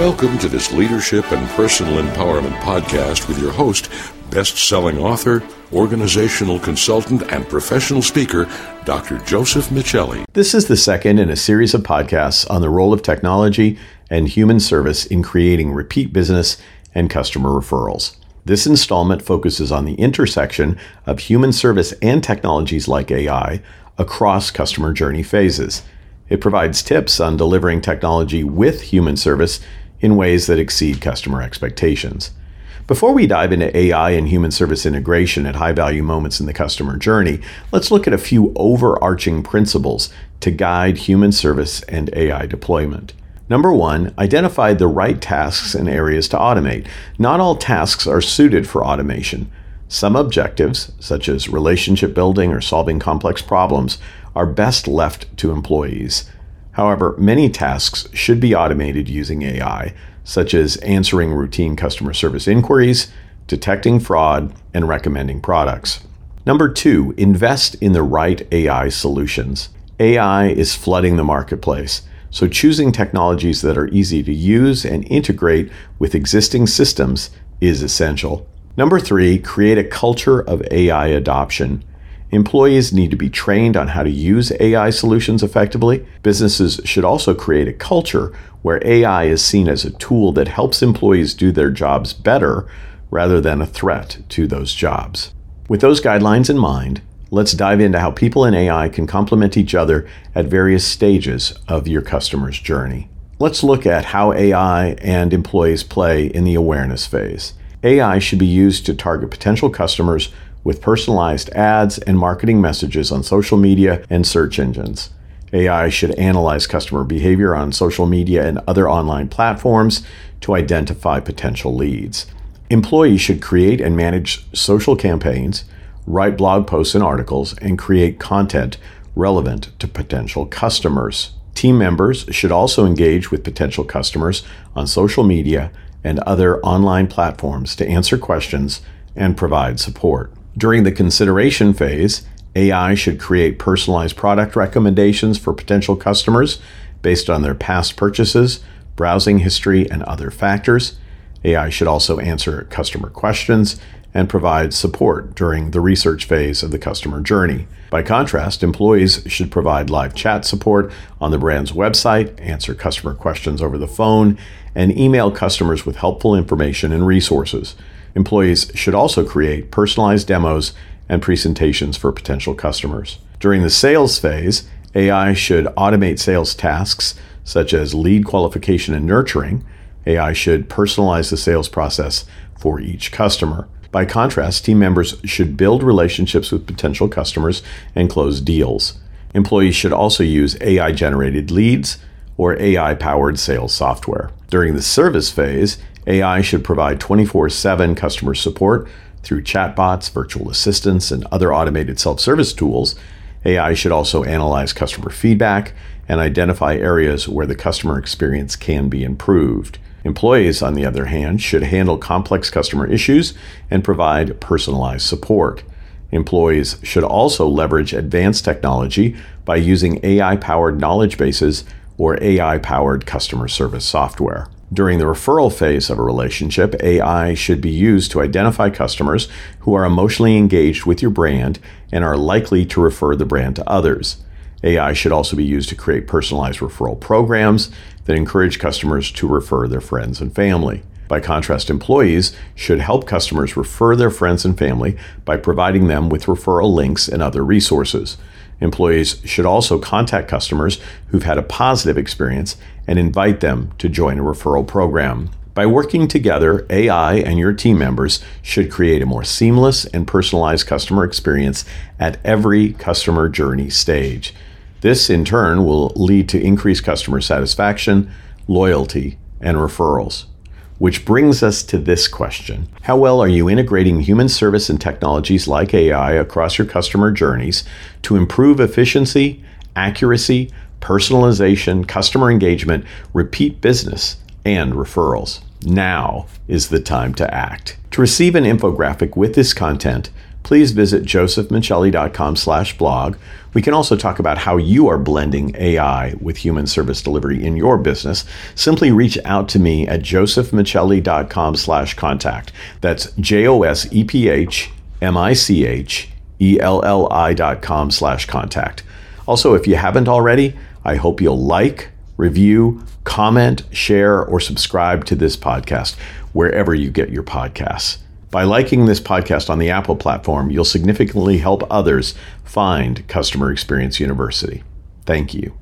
Welcome to this leadership and personal empowerment podcast with your host, best selling author, organizational consultant, and professional speaker, Dr. Joseph Michelli. This is the second in a series of podcasts on the role of technology and human service in creating repeat business and customer referrals. This installment focuses on the intersection of human service and technologies like AI across customer journey phases. It provides tips on delivering technology with human service in ways that exceed customer expectations. Before we dive into AI and human service integration at high value moments in the customer journey, let's look at a few overarching principles to guide human service and AI deployment. Number one, identify the right tasks and areas to automate. Not all tasks are suited for automation. Some objectives, such as relationship building or solving complex problems, are best left to employees. However, many tasks should be automated using AI, such as answering routine customer service inquiries, detecting fraud, and recommending products. Number two, invest in the right AI solutions. AI is flooding the marketplace. So, choosing technologies that are easy to use and integrate with existing systems is essential. Number three, create a culture of AI adoption. Employees need to be trained on how to use AI solutions effectively. Businesses should also create a culture where AI is seen as a tool that helps employees do their jobs better rather than a threat to those jobs. With those guidelines in mind, let's dive into how people and AI can complement each other at various stages of your customer's journey. Let's look at how AI and employees play in the awareness phase. AI should be used to target potential customers with personalized ads and marketing messages on social media and search engines. AI should analyze customer behavior on social media and other online platforms to identify potential leads. Employees should create and manage social campaigns write blog posts and articles, and create content relevant to potential customers. Team members should also engage with potential customers on social media and other online platforms to answer questions and provide support. During the consideration phase, AI should create personalized product recommendations for potential customers based on their past purchases, browsing history, and other factors. AI should also answer customer questions and provide support during the research phase of the customer journey. By contrast, employees should provide live chat support on the brand's website, answer customer questions over the phone, and email customers with helpful information and resources. Employees should also create personalized demos and presentations for potential customers. During the sales phase, AI should automate sales tasks such as lead qualification and nurturing. AI should personalize the sales process for each customer. By contrast, team members should build relationships with potential customers and close deals. Employees should also use AI generated leads or AI powered sales software. During the service phase, AI should provide 24 7 customer support through chatbots, virtual assistants, and other automated self service tools. AI should also analyze customer feedback and identify areas where the customer experience can be improved. Employees, on the other hand, should handle complex customer issues and provide personalized support. Employees should also leverage advanced technology by using AI powered knowledge bases or AI powered customer service software. During the referral phase of a relationship, AI should be used to identify customers who are emotionally engaged with your brand and are likely to refer the brand to others. AI should also be used to create personalized referral programs that encourage customers to refer their friends and family. By contrast, employees should help customers refer their friends and family by providing them with referral links and other resources. Employees should also contact customers who've had a positive experience and invite them to join a referral program. By working together, AI and your team members should create a more seamless and personalized customer experience at every customer journey stage. This, in turn, will lead to increased customer satisfaction, loyalty, and referrals. Which brings us to this question How well are you integrating human service and technologies like AI across your customer journeys to improve efficiency, accuracy, personalization, customer engagement, repeat business, and referrals? Now is the time to act. To receive an infographic with this content, please visit josephmichelli.com slash blog. We can also talk about how you are blending AI with human service delivery in your business. Simply reach out to me at josephmichelli.com slash contact. That's J-O-S-E-P-H-M-I-C-H-E-L-L-I dot com slash contact. Also, if you haven't already, I hope you'll like, review, comment, share, or subscribe to this podcast wherever you get your podcasts. By liking this podcast on the Apple platform, you'll significantly help others find Customer Experience University. Thank you.